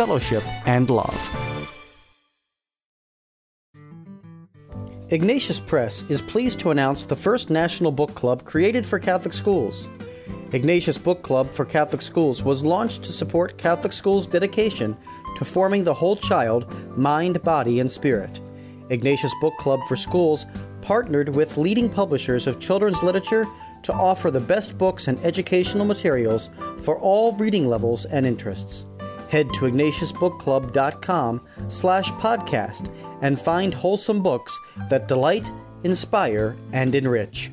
fellowship, and love. Ignatius Press is pleased to announce the first national book club created for Catholic schools. Ignatius Book Club for Catholic Schools was launched to support Catholic schools' dedication to forming the whole child, mind, body, and spirit. Ignatius Book Club for Schools partnered with leading publishers of children's literature to offer the best books and educational materials for all reading levels and interests. Head to ignatiusbookclub.com slash podcast and find wholesome books that delight, inspire, and enrich.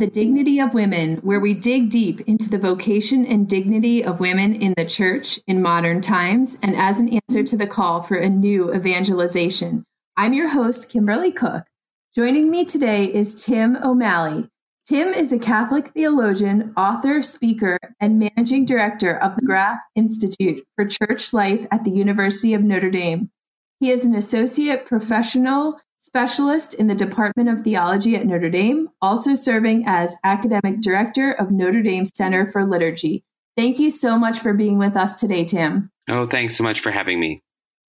The Dignity of Women, where we dig deep into the vocation and dignity of women in the church in modern times and as an answer to the call for a new evangelization. I'm your host, Kimberly Cook. Joining me today is Tim O'Malley. Tim is a Catholic theologian, author, speaker, and managing director of the McGrath Institute for Church Life at the University of Notre Dame. He is an associate professional specialist in the Department of Theology at Notre Dame, also serving as academic director of Notre Dame Center for Liturgy. Thank you so much for being with us today, Tim. Oh, thanks so much for having me.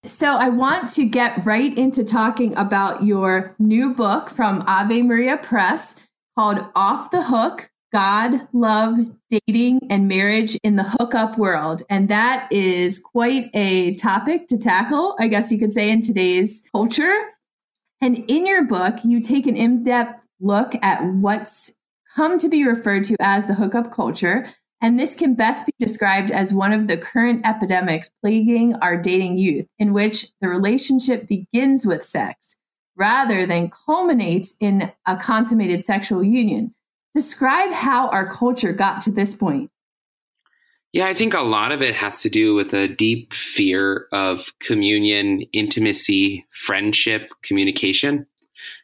So, I want to get right into talking about your new book from Ave Maria Press called Off the Hook God, Love, Dating, and Marriage in the Hookup World. And that is quite a topic to tackle, I guess you could say, in today's culture. And in your book, you take an in depth look at what's come to be referred to as the hookup culture. And this can best be described as one of the current epidemics plaguing our dating youth, in which the relationship begins with sex rather than culminates in a consummated sexual union. Describe how our culture got to this point. Yeah, I think a lot of it has to do with a deep fear of communion, intimacy, friendship, communication.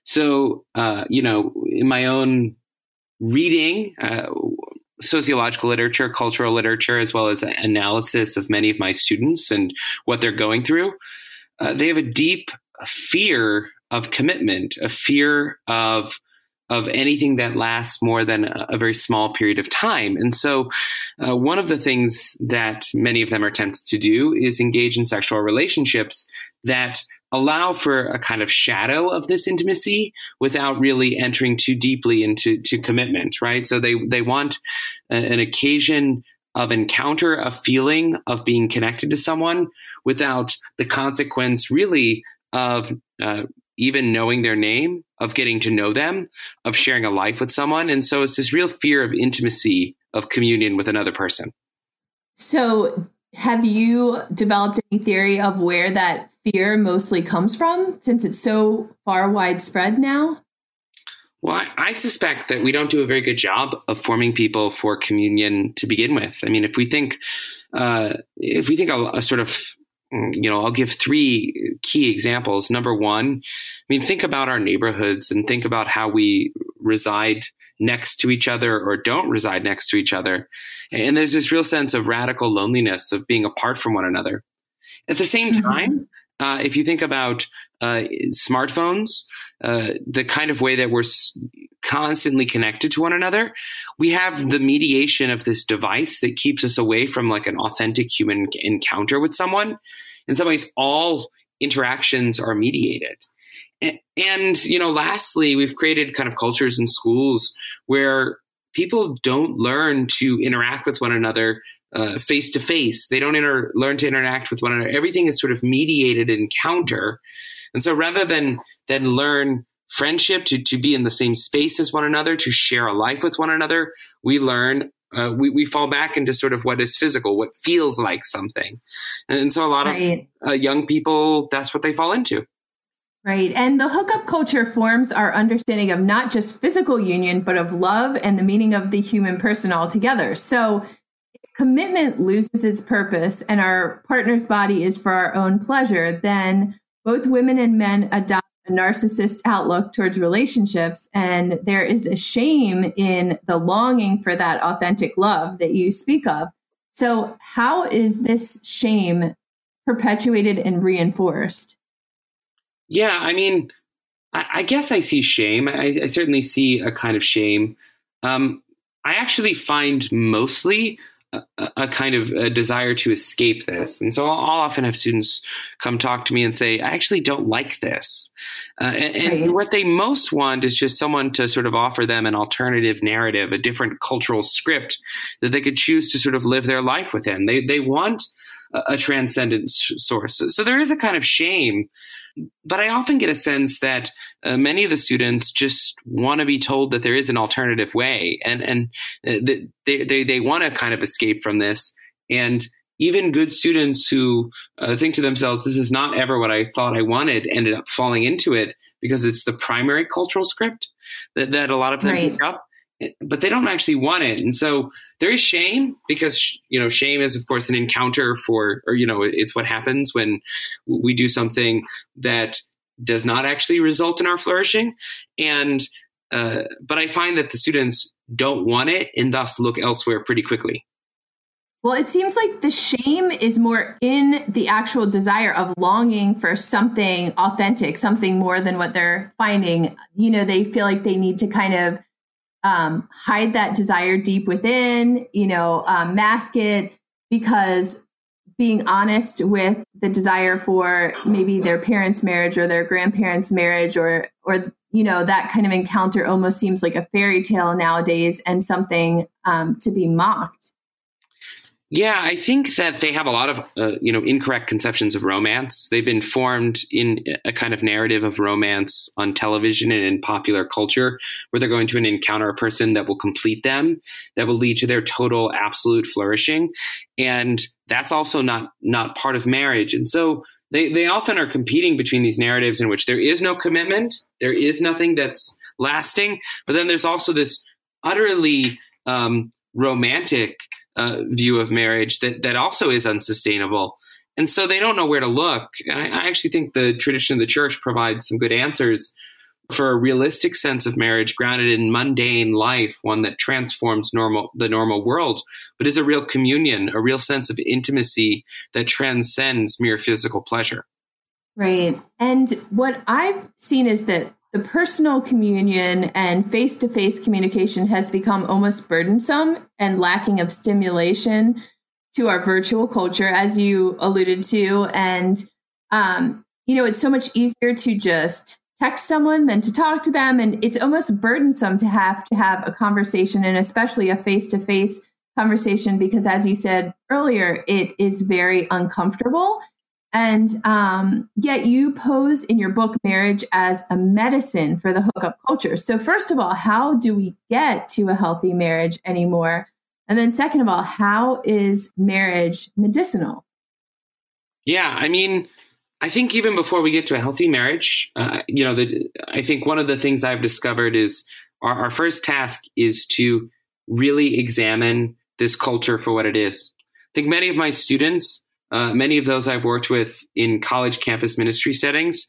So, uh, you know, in my own reading, uh, sociological literature, cultural literature, as well as analysis of many of my students and what they're going through, uh, they have a deep fear of commitment, a fear of of anything that lasts more than a, very small period of time. And so, uh, one of the things that many of them are tempted to do is engage in sexual relationships that allow for a kind of shadow of this intimacy without really entering too deeply into to commitment, right? So they they want a, an occasion of encounter, a feeling of being connected to someone without the consequence really of uh, even knowing their name, of getting to know them, of sharing a life with someone. And so it's this real fear of intimacy, of communion with another person. So, have you developed any theory of where that fear mostly comes from since it's so far widespread now? Well, I suspect that we don't do a very good job of forming people for communion to begin with. I mean, if we think, uh, if we think a, a sort of you know, I'll give three key examples. Number one, I mean, think about our neighborhoods and think about how we reside next to each other or don't reside next to each other. And there's this real sense of radical loneliness of being apart from one another. At the same mm-hmm. time, uh, if you think about uh, smartphones, uh, the kind of way that we're constantly connected to one another, we have the mediation of this device that keeps us away from like an authentic human encounter with someone. In some ways, all interactions are mediated. And, and you know, lastly, we've created kind of cultures in schools where people don't learn to interact with one another face to face. They don't inter- learn to interact with one another. Everything is sort of mediated encounter. And so rather than than learn friendship to, to be in the same space as one another, to share a life with one another, we learn uh, we, we fall back into sort of what is physical, what feels like something. And so a lot right. of uh, young people, that's what they fall into. Right. And the hookup culture forms our understanding of not just physical union, but of love and the meaning of the human person altogether. So if commitment loses its purpose and our partner's body is for our own pleasure, then both women and men adopt a narcissist outlook towards relationships. And there is a shame in the longing for that authentic love that you speak of. So, how is this shame perpetuated and reinforced? Yeah, I mean, I, I guess I see shame. I, I, certainly see a kind of shame. Um, I actually find mostly a, a, kind of a desire to escape this. And so I'll, I'll, often have students come talk to me and say, I actually don't like this. Uh, and, and what they most want is just someone to sort of offer them an alternative narrative, a different cultural script that they could choose to sort of live their life within. They, they want a, a transcendent source. So there is a kind of shame but I often get a sense that uh, many of the students just want to be told that there is an alternative way, and and uh, they they they want to kind of escape from this. And even good students who uh, think to themselves, "This is not ever what I thought I wanted," ended up falling into it because it's the primary cultural script that that a lot of them right. pick up but they don't actually want it. And so there is shame because, you know, shame is, of course, an encounter for, or, you know, it's what happens when we do something that does not actually result in our flourishing. And, uh, but I find that the students don't want it and thus look elsewhere pretty quickly. Well, it seems like the shame is more in the actual desire of longing for something authentic, something more than what they're finding. You know, they feel like they need to kind of um, hide that desire deep within, you know, um, mask it because being honest with the desire for maybe their parents' marriage or their grandparents' marriage or or you know that kind of encounter almost seems like a fairy tale nowadays and something um, to be mocked. Yeah, I think that they have a lot of uh, you know incorrect conceptions of romance. They've been formed in a kind of narrative of romance on television and in popular culture, where they're going to encounter a person that will complete them, that will lead to their total absolute flourishing, and that's also not not part of marriage. And so they they often are competing between these narratives in which there is no commitment, there is nothing that's lasting, but then there's also this utterly um, romantic uh, view of marriage that that also is unsustainable. And so they don't know where to look. And I, I actually think the tradition of the church provides some good answers for a realistic sense of marriage grounded in mundane life, one that transforms normal the normal world, but is a real communion, a real sense of intimacy that transcends mere physical pleasure. Right. And what I've seen is that the personal communion and face to face communication has become almost burdensome and lacking of stimulation to our virtual culture, as you alluded to. And, um, you know, it's so much easier to just text someone than to talk to them. And it's almost burdensome to have to have a conversation and especially a face to face conversation because, as you said earlier, it is very uncomfortable and um, yet you pose in your book marriage as a medicine for the hookup culture. So, first of all, how do we get to a healthy marriage anymore? And then, second of all, how is marriage medicinal? Yeah, I mean, I think even before we get to a healthy marriage, uh, you know, the, I think one of the things I've discovered is our, our first task is to really examine this culture for what it is. I think many of my students uh, many of those I've worked with in college campus ministry settings,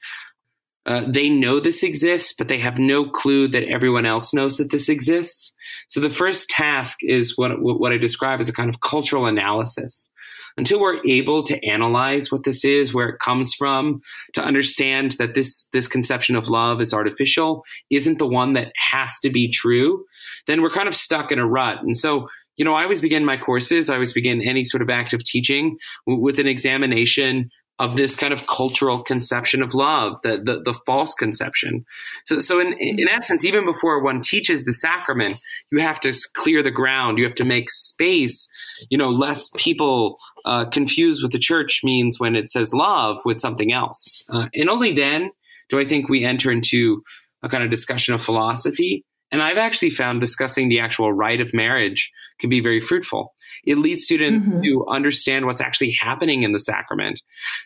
uh, they know this exists, but they have no clue that everyone else knows that this exists. So the first task is what what I describe as a kind of cultural analysis. Until we're able to analyze what this is, where it comes from, to understand that this this conception of love is artificial, isn't the one that has to be true, then we're kind of stuck in a rut. And so you know, I always begin my courses, I always begin any sort of active teaching with an examination of this kind of cultural conception of love, the the, the false conception. So, so in in essence, even before one teaches the sacrament, you have to clear the ground. You have to make space. You know, less people uh, confuse what the church means when it says love with something else, uh, and only then do I think we enter into a kind of discussion of philosophy. And I've actually found discussing the actual rite of marriage can be very fruitful. It leads students mm-hmm. to understand what's actually happening in the sacrament,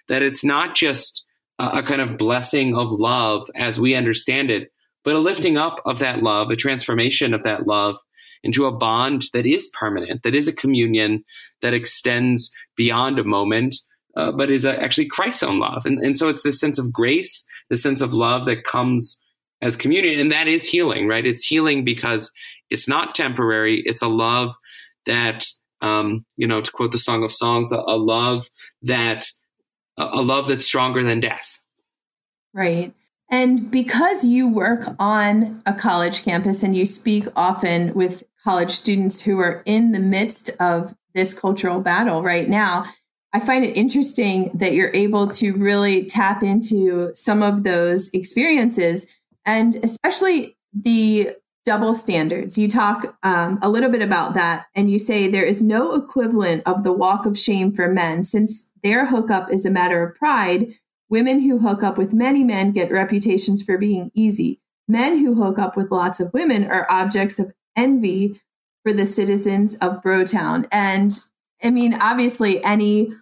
that it's not just a, a kind of blessing of love as we understand it, but a lifting up of that love, a transformation of that love into a bond that is permanent, that is a communion that extends beyond a moment, uh, but is a, actually Christ's own love. And, and so it's this sense of grace, the sense of love that comes as communion. And that is healing, right? It's healing because it's not temporary. It's a love that um, you know, to quote the Song of Songs, a, a love that a love that's stronger than death. Right. And because you work on a college campus and you speak often with college students who are in the midst of this cultural battle right now, I find it interesting that you're able to really tap into some of those experiences and especially the double standards. You talk um, a little bit about that, and you say there is no equivalent of the walk of shame for men, since their hookup is a matter of pride. Women who hook up with many men get reputations for being easy. Men who hook up with lots of women are objects of envy for the citizens of Brotown. And I mean, obviously, any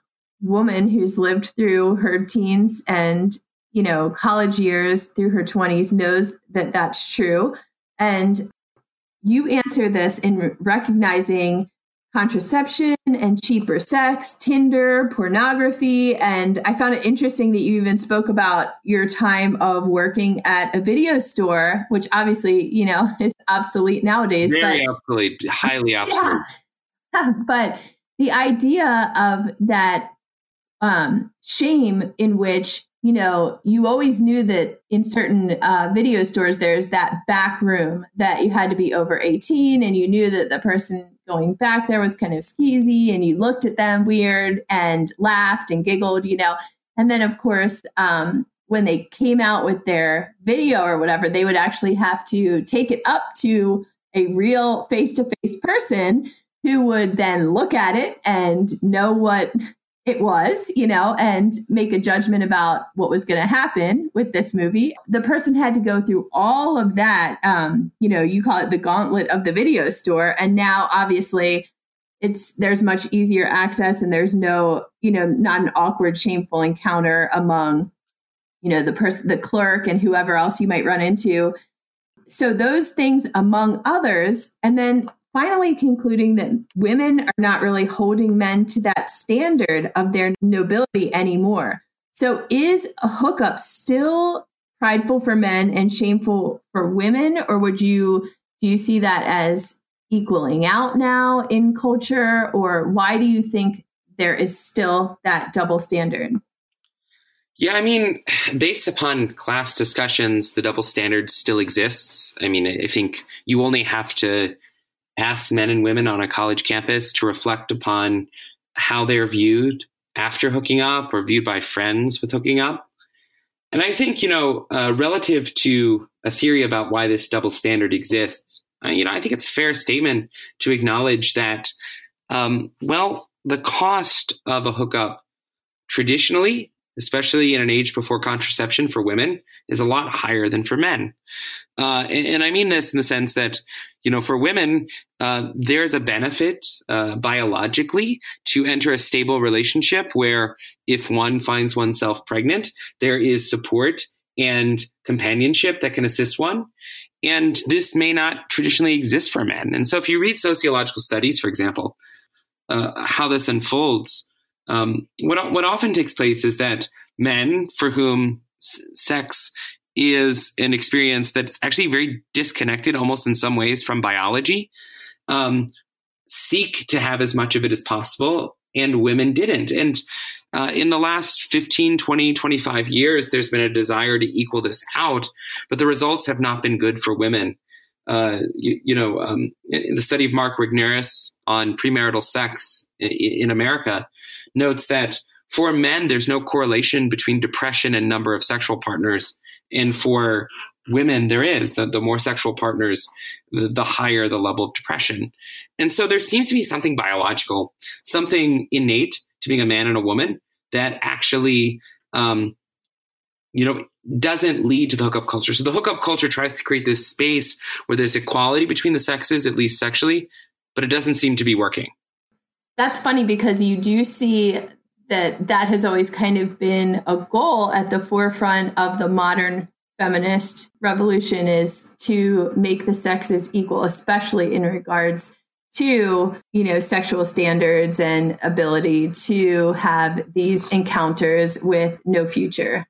woman who's lived through her teens and you know college years through her 20s knows that that's true and you answer this in recognizing contraception and cheaper sex, Tinder, pornography. And I found it interesting that you even spoke about your time of working at a video store, which obviously, you know, is obsolete nowadays. Very but, obsolete, highly obsolete. Yeah. but the idea of that um, shame in which you know, you always knew that in certain uh, video stores, there's that back room that you had to be over 18, and you knew that the person going back there was kind of skeezy, and you looked at them weird and laughed and giggled, you know. And then, of course, um, when they came out with their video or whatever, they would actually have to take it up to a real face to face person who would then look at it and know what it was, you know, and make a judgment about what was going to happen with this movie. The person had to go through all of that. Um, you know, you call it the gauntlet of the video store. And now, obviously, it's there's much easier access and there's no, you know, not an awkward, shameful encounter among, you know, the person, the clerk and whoever else you might run into. So, those things, among others. And then finally concluding that women are not really holding men to that standard of their nobility anymore. So, is a hookup still prideful for men and shameful for women, or would you do you see that as equaling out now in culture, or why do you think there is still that double standard? Yeah, I mean, based upon class discussions, the double standard still exists. I mean, I think you only have to ask men and women on a college campus to reflect upon how they're viewed after hooking up or viewed by friends with hooking up. And I think, you know, uh, relative to a theory about why this double standard exists, uh, you know, I think it's a fair statement to acknowledge that, um, well, the cost of a hookup traditionally especially in an age before contraception for women, is a lot higher than for men. Uh, and, and, I mean this in the sense that, you know, for women, uh, there's a benefit uh, biologically to enter a stable relationship where if one finds oneself pregnant, there is support and companionship that can assist one. And this may not traditionally exist for men. And so if you read sociological studies, for example, uh, how this unfolds, um, what what often takes place is that men for whom s- sex is an experience that's actually very disconnected, almost in some ways, from biology, um, seek to have as much of it as possible, and women didn't. And uh, in the last 15, 20, 25 years, there's been a desire to equal this out, but the results have not been good for women. Uh, you, you, know, um, in the study of Mark Regnerus on premarital sex in, America, notes that for men, there's no correlation between depression and number of sexual partners. And for women, there is. The, the more sexual partners, the, the higher the level of depression. And so there seems to be something biological, something innate to being a man and a woman that actually, um, you know, doesn't lead to the hookup culture. So the hookup culture tries to create this space where there's equality between the sexes, at least sexually, but it doesn't seem to be working. That's funny because you do see that that has always kind of been a goal at the forefront of the modern feminist revolution is to make the sexes equal, especially in regards to you know sexual standards and ability to have these encounters with no future.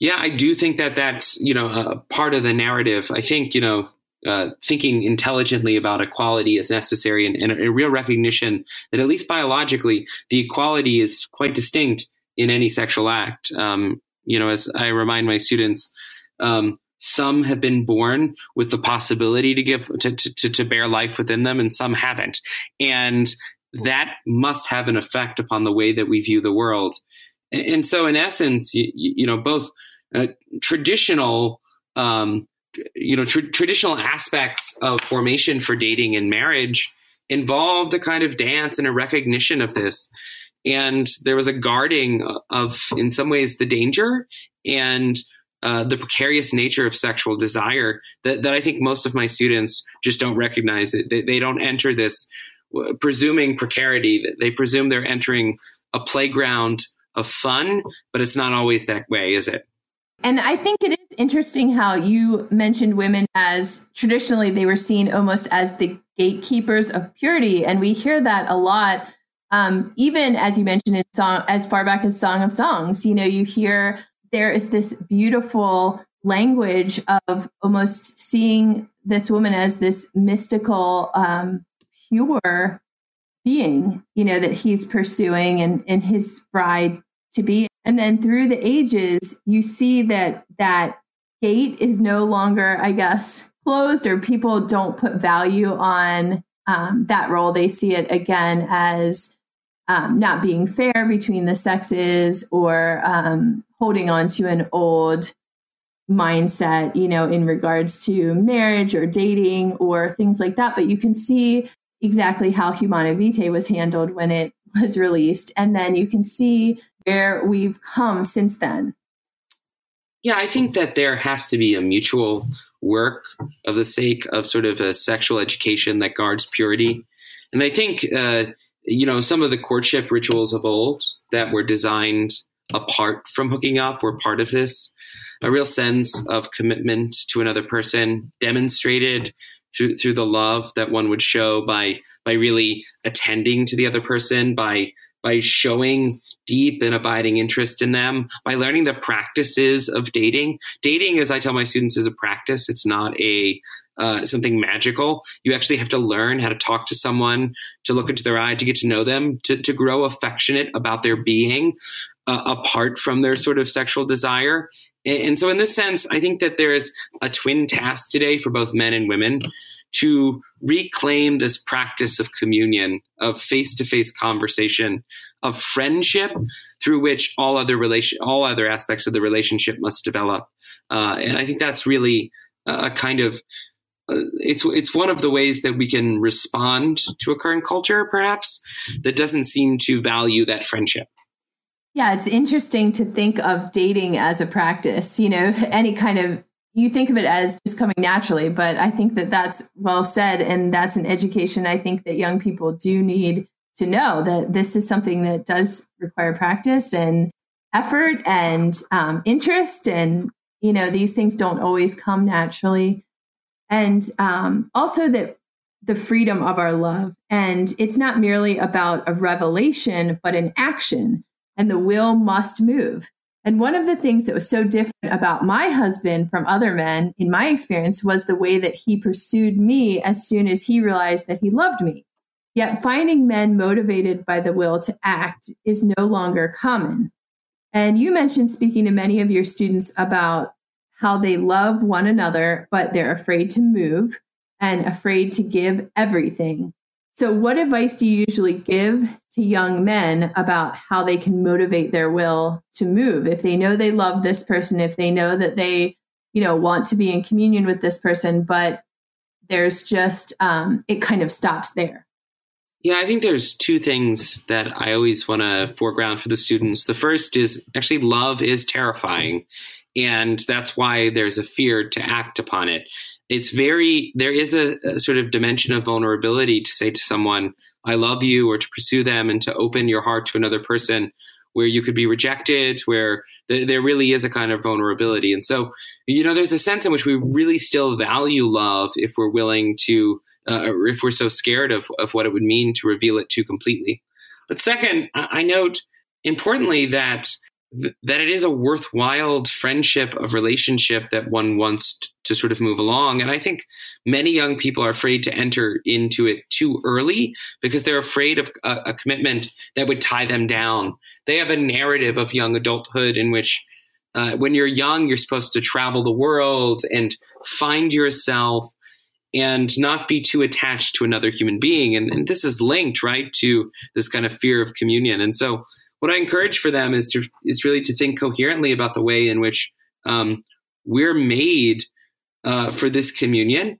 Yeah i do think that that's you know a part of the narrative. I think you know uh, thinking intelligently about equality is necessary and, and, a, real recognition that at least biologically the equality is quite distinct in any sexual act. Um, you know as i remind my students um, some have been born with the possibility to give to, to, to bear life within them and some haven't. And that must have an effect upon the way that we view the world. And, and so in essence you, you know both uh, traditional um, you know tr- traditional aspects of formation for dating and marriage involved a kind of dance and a recognition of this and there was a guarding of in some ways the danger and uh, the precarious nature of sexual desire that, that I think most of my students just don't recognize it. They, they don't enter this uh, presuming precarity. They presume they're entering a playground of fun, but it's not always that way, is it? And I think it is interesting how you mentioned women as traditionally they were seen almost as the gatekeepers of purity. And we hear that a lot. Um, even as you mentioned in song, as far back as Song of Songs, you know, you hear there is this beautiful language of almost seeing this woman as this mystical, um, pure being, you know, that he's pursuing and, and his bride to be. And then through the ages, you see that that gate is no longer, I guess, closed or people don't put value on um, that role. They see it again as um, not being fair between the sexes or um, holding on to an old mindset, you know, in regards to marriage or dating or things like that. But you can see exactly how Humanae Vitae was handled when it was released. And then you can see where we've come since then. Yeah, I think that there has to be a mutual work of the sake of sort of a sexual education that guards purity. And I think, uh, you know, some of the courtship rituals of old that were designed apart from hooking up were part of this. A real sense of commitment to another person demonstrated through through the love that one would show by by really attending to the other person, by by showing deep and abiding interest in them, by learning the practices of dating. Dating, as I tell my students, is a practice. It's not a uh, something magical. You actually have to learn how to talk to someone, to look into their eye, to get to know them, to, to grow affectionate about their being uh, apart from their sort of sexual desire. And, and so, in this sense, I think that there is a twin task today for both men and women to reclaim this practice of communion, of face-to-face conversation, of friendship, through which all other relation, all other aspects of the relationship must develop. Uh, and I think that's really a kind of uh, it's it's one of the ways that we can respond to a current culture, perhaps that doesn't seem to value that friendship. Yeah, it's interesting to think of dating as a practice. You know, any kind of you think of it as just coming naturally, but I think that that's well said, and that's an education I think that young people do need to know that this is something that does require practice and effort and um, interest, and you know these things don't always come naturally, and um, also that the freedom of our love, and it's not merely about a revelation, but an action and the will must move. And one of the things that was so different about my husband from other men, in my experience, was the way that he pursued me as soon as he realized that he loved me. Yet finding men motivated by the will to act is no longer common. And you mentioned speaking to many of your students about how they love one another, but they're afraid to move and afraid to give everything. So, what advice do you usually give to young men about how they can motivate their will to move? If they know they love this person, if they know that they, you know, want to be in communion with this person, but there's just, um, it kind of stops there. Yeah, I think there's two things that I always want to foreground for the students. The first is actually love is terrifying, and that's why there's a fear to act upon it it's very there is a, a, sort of dimension of vulnerability to say to someone i love you or to pursue them and to open your heart to another person where you could be rejected where th- there really is a kind of vulnerability. And so you know there's a sense in which we really still value love if we're willing to uh, or if we're so scared of, of what it would mean to reveal it too completely. But second i, I note importantly that that it is a worthwhile friendship of relationship that one wants to sort of move along. And i think many young people are afraid to enter into it too early because they're afraid of a, a commitment that would tie them down. They have a narrative of young adulthood in which uh, when you're young you're supposed to travel the world and find yourself and not be too attached to another human being. And, and this is linked right to this kind of fear of communion. And so what I encourage for them is to is really to think coherently about the way in which um, we're made uh, for this communion,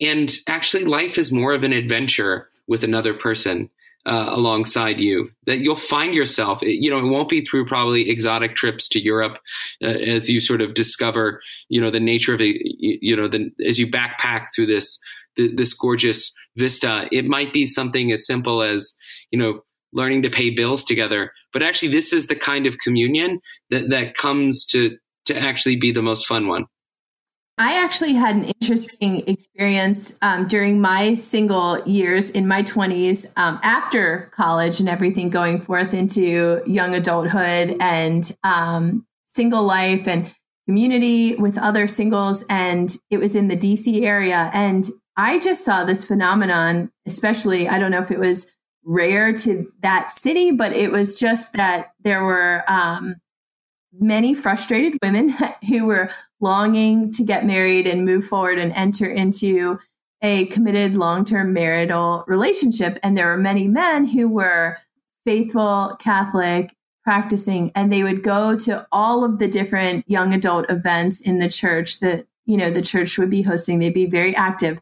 and actually, life is more of an adventure with another person uh, alongside you. That you'll find yourself, you know, it won't be through probably exotic trips to Europe uh, as you sort of discover, you know, the nature of it, you know, the, as you backpack through this this gorgeous vista. It might be something as simple as, you know learning to pay bills together. But actually, this is the kind of communion that, that comes to, to actually be the most fun one. I actually had an interesting experience um, during my single years in my 20s, um, after college and everything, going forth into young adulthood and um, single life and community with other singles. And it was in the DC area. And I just saw this phenomenon, especially, I don't know if it was rare to that city, but it was just that there were um, many frustrated women who were longing to get married and move forward and enter into a committed long term marital relationship. And there were many men who were faithful Catholic practicing and they would go to all of the different young adult events in the church that you know the church would be hosting they'd be very active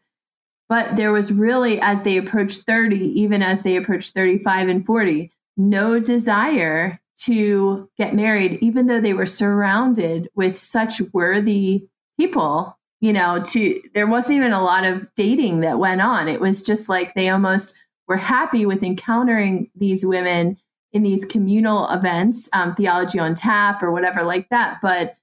but there was really, as they approached 30, even as they approached 35 and 40, no desire to get married, even though they were surrounded with such worthy people. You know, to there wasn't even a lot of dating that went on. It was just like they almost were happy with encountering these women in these communal events, um, theology on tap or whatever like that. But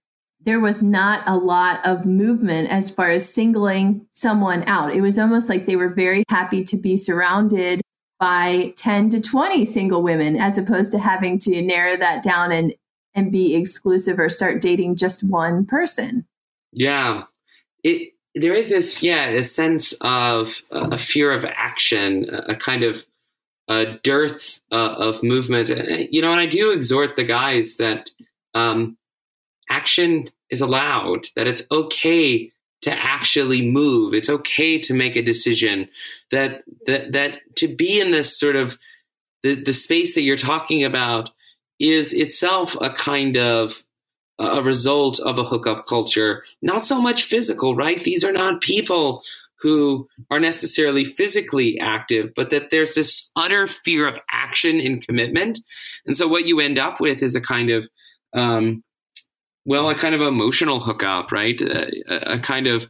there was not a lot of movement as far as singling someone out. It was almost like they were very happy to be surrounded by 10 to 20 single women as opposed to having to narrow that down and and be exclusive or start dating just one person. Yeah. It there is this yeah, a sense of uh, a fear of action, a kind of a dearth uh, of movement. You know, and I do exhort the guys that um, action is allowed, that it's okay to actually move. It's okay to make a decision. That that that to be in this sort of the, the space that you're talking about is itself a kind of a result of a hookup culture, not so much physical, right? These are not people who are necessarily physically active, but that there's this utter fear of action and commitment. And so what you end up with is a kind of um, well, a kind of emotional hookup, right? A, a kind of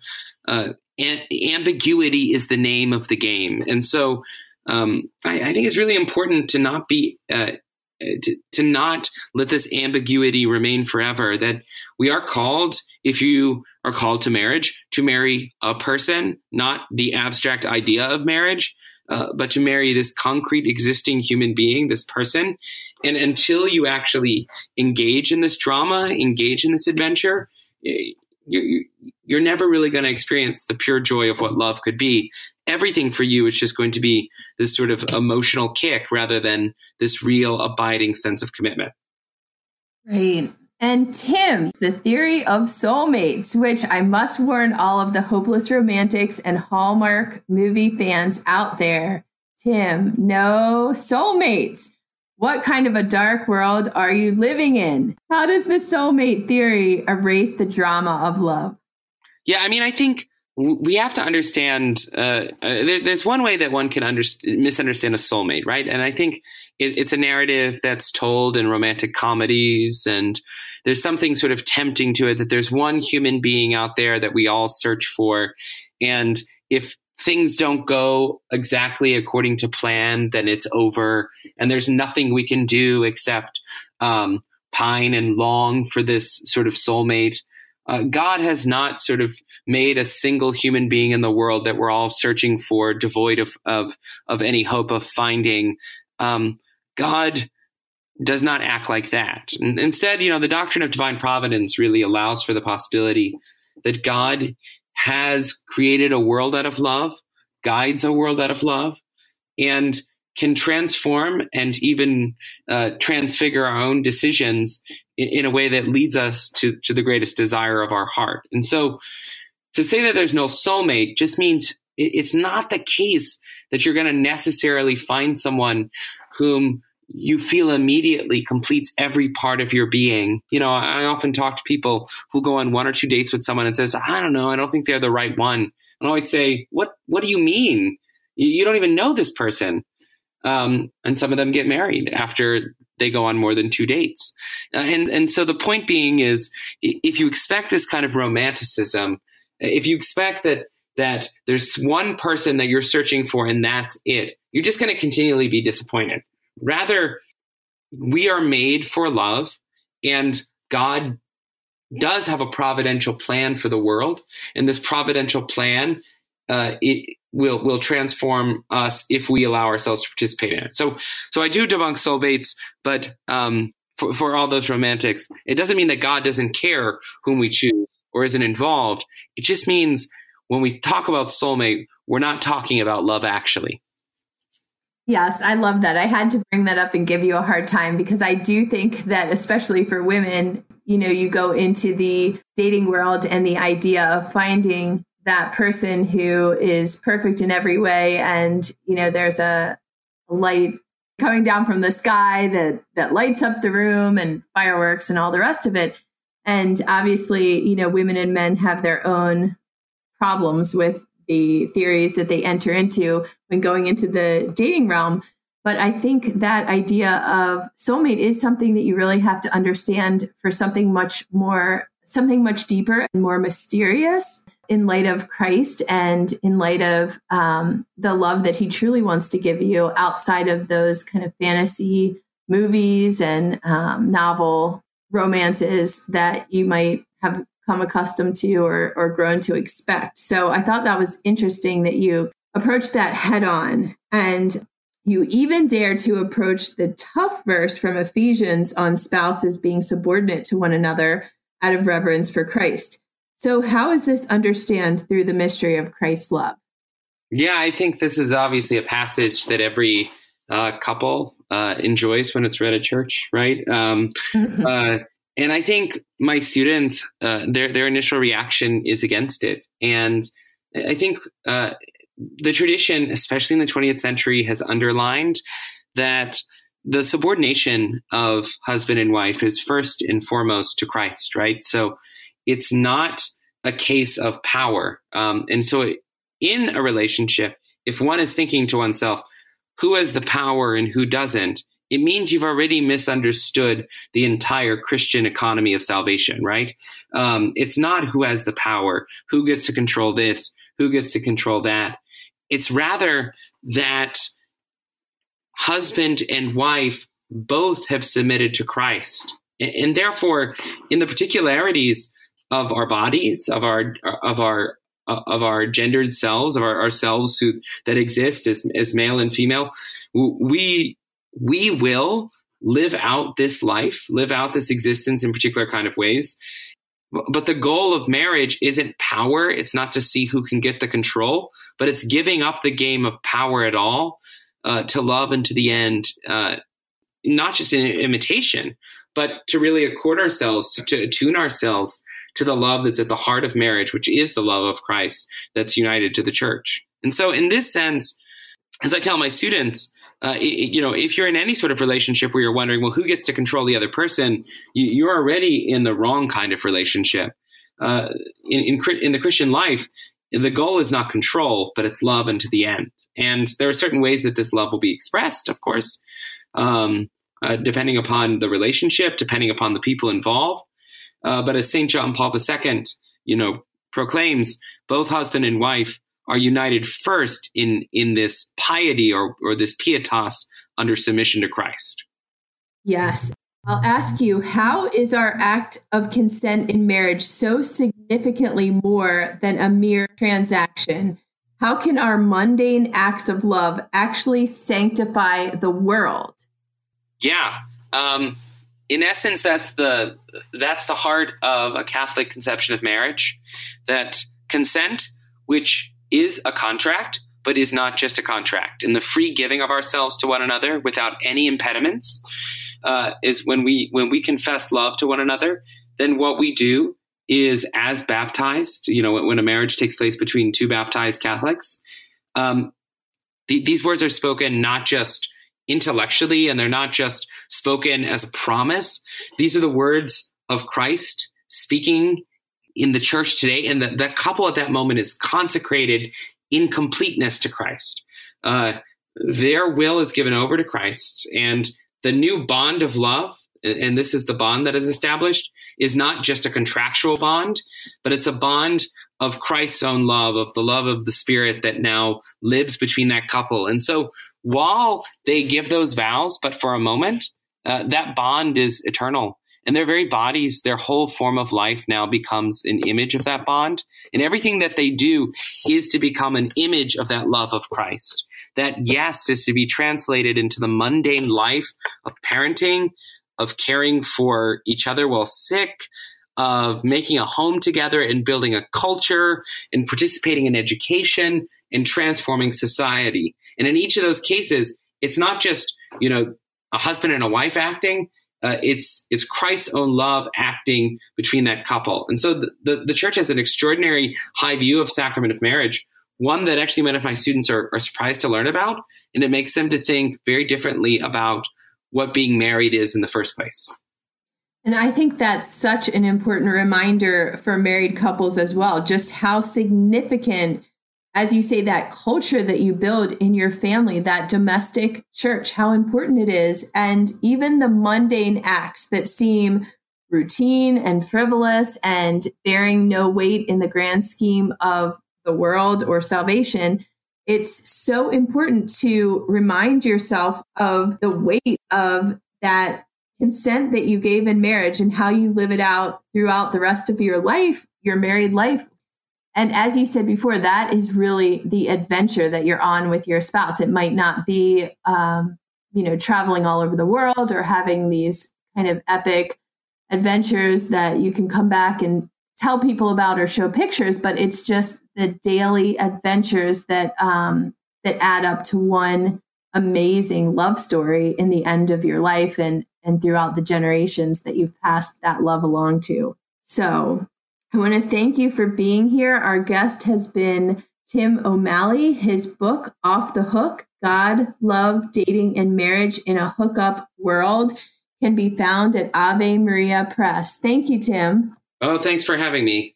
uh, a- ambiguity is the name of the game, and so um, I, I, think it's really important to not be uh, to, to not let this ambiguity remain forever. That we are called, if you are called to marriage, to marry a person, not the abstract idea of marriage. Uh, but to marry this concrete existing human being, this person. And until you actually engage in this drama, engage in this adventure, you're, you're never really going to experience the pure joy of what love could be. Everything for you is just going to be this sort of emotional kick rather than this real abiding sense of commitment. Right. And Tim, the theory of soulmates, which I must warn all of the hopeless romantics and Hallmark movie fans out there. Tim, no soulmates. What kind of a dark world are you living in? How does the soulmate theory erase the drama of love? Yeah, I mean, I think we have to understand. Uh, uh, there, there's one way that one can under, misunderstand a soulmate, right? And I think it, it's a narrative that's told in romantic comedies, and there's something sort of tempting to it that there's one human being out there that we all search for, and if things don't go exactly according to plan, then it's over, and there's nothing we can do except um, pine and long for this sort of soulmate. Uh, God has not sort of made a single human being in the world that we're all searching for, devoid of of, of any hope of finding. Um, God does not act like that. Instead, you know, the doctrine of divine providence really allows for the possibility that God has created a world out of love, guides a world out of love, and can transform and even uh, transfigure our own decisions in, in, a way that leads us to, to the greatest desire of our heart. And so to say that there's no soulmate just means it, it's not the case that you're going to necessarily find someone whom you feel immediately completes every part of your being. You know, I often talk to people who go on one or two dates with someone and says, "I don't know, I don't think they're the right one." And I always say, "What? What do you mean? You, don't even know this person." Um, and some of them get married after they go on more than two dates. Uh, and and so the point being is, if you expect this kind of romanticism, if you expect that that there's one person that you're searching for and that's it, you're just going to continually be disappointed. Rather, we are made for love, and God does have a providential plan for the world, and this providential plan uh, it will will transform us if we allow ourselves to participate in it. So, so I do debunk soulmates, but um, for, for all those romantics, it doesn't mean that God doesn't care whom we choose or isn't involved. It just means when we talk about soulmate, we're not talking about love actually. Yes, I love that. I had to bring that up and give you a hard time because I do think that, especially for women, you know, you go into the dating world and the idea of finding that person who is perfect in every way. And, you know, there's a light coming down from the sky that, that lights up the room and fireworks and all the rest of it. And obviously, you know, women and men have their own problems with the theories that they enter into when going into the dating realm. But I think that idea of soulmate is something that you really have to understand for something much more, something much deeper and more mysterious in light of Christ and in light of um, the love that He truly wants to give you outside of those kind of fantasy movies and um, novel romances that you might have come accustomed to or, or grown to expect. So I thought that was interesting that you approached that head on. And you even dare to approach the tough verse from Ephesians on spouses being subordinate to one another out of reverence for Christ. So, how is this understand through the mystery of Christ's love? Yeah, I think this is obviously a passage that every uh, couple uh, enjoys when it's read at church, right? Um, mm-hmm. uh, and I think my students, uh, their their initial reaction is against it, and I think uh, the tradition, especially in the 20th century, has underlined that the subordination of husband and wife is first and foremost to Christ, right? So it's not a case of power, um, and so in a relationship, if one is thinking to oneself, who has the power and who doesn't, it means you've already misunderstood the entire Christian economy of salvation, right? Um, it's not who has the power, who gets to control this, who gets to control that. It's rather that husband and wife both have submitted to Christ. And, and therefore, in the particularities of our bodies, of our, of our, of our gendered selves, of our, ourselves who that exist as, as male and female, we we will live out this life, live out this existence in particular kind of ways. But the goal of marriage isn't power. It's not to see who can get the control, but it's giving up the game of power at all uh, to love and to the end, uh, not just in imitation, but to really accord ourselves, to, to attune ourselves to the love that's at the heart of marriage, which is the love of Christ that's united to the church. And so, in this sense, as I tell my students, uh, you know, if you're in any sort of relationship where you're wondering, well, who gets to control the other person, you, are already in the wrong kind of relationship. Uh, in, in, in the Christian life, the goal is not control, but it's love unto the end. And there are certain ways that this love will be expressed, of course, um, uh, depending upon the relationship, depending upon the people involved. Uh, but as St. John Paul II, you know, proclaims, both husband and wife are united first in in this piety or or this pietas under submission to Christ. Yes. I'll ask you, how is our act of consent in marriage so significantly more than a mere transaction? How can our mundane acts of love actually sanctify the world? Yeah. Um, in essence, that's the that's the heart of a Catholic conception of marriage. That consent, which is a contract, but is not just a contract. And the free giving of ourselves to one another without any impediments uh, is when we when we confess love to one another. Then what we do is, as baptized, you know, when, a marriage takes place between two baptized Catholics, um, the, these words are spoken not just intellectually, and they're not just spoken as a promise. These are the words of Christ speaking in the church today, and the, the couple at that moment is consecrated in completeness to Christ. Uh, their will is given over to Christ, and the new bond of love, and this is the bond that is established, is not just a contractual bond, but it's a bond of Christ's own love, of the love of the Spirit that now lives between that couple. And so while they give those vows, but for a moment, uh, that bond is eternal and their very bodies, their whole form of life now becomes an image of that bond. And everything that they do is to become an image of that love of Christ. That yes is to be translated into the mundane life of parenting, of caring for each other while sick, of making a home together and building a culture and participating in education and transforming society. And in each of those cases, it's not just, you know, a husband and a wife acting, uh, it's it's Christ's own love acting between that couple. And so the, the, the, church has an extraordinary high view of sacrament of marriage, one that actually many of my students are, are surprised to learn about, and it makes them to think very differently about what being married is in the first place. And I think that's such an important reminder for married couples as well, just how significant as you say, that culture that you build in your family, that domestic church, how important it is. And even the mundane acts that seem routine and frivolous and bearing no weight in the grand scheme of the world or salvation, it's so important to remind yourself of the weight of that consent that you gave in marriage and how you live it out throughout the rest of your life, your married life and as you said before, that is really the adventure that you're on with your spouse. It might not be, um, you know, traveling all over the world or having these kind of epic adventures that you can come back and tell people about or show pictures, but it's just the daily adventures that um, that add up to one amazing love story in the end of your life and and throughout the generations that you've passed that love along to. So I want to thank you for being here. Our guest has been Tim O'Malley. His book, Off the Hook God, Love, Dating, and Marriage in a Hookup World, can be found at Ave Maria Press. Thank you, Tim. Oh, thanks for having me.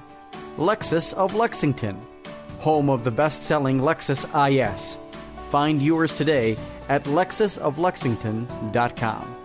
Lexus of Lexington, home of the best selling Lexus IS. Find yours today at lexusoflexington.com.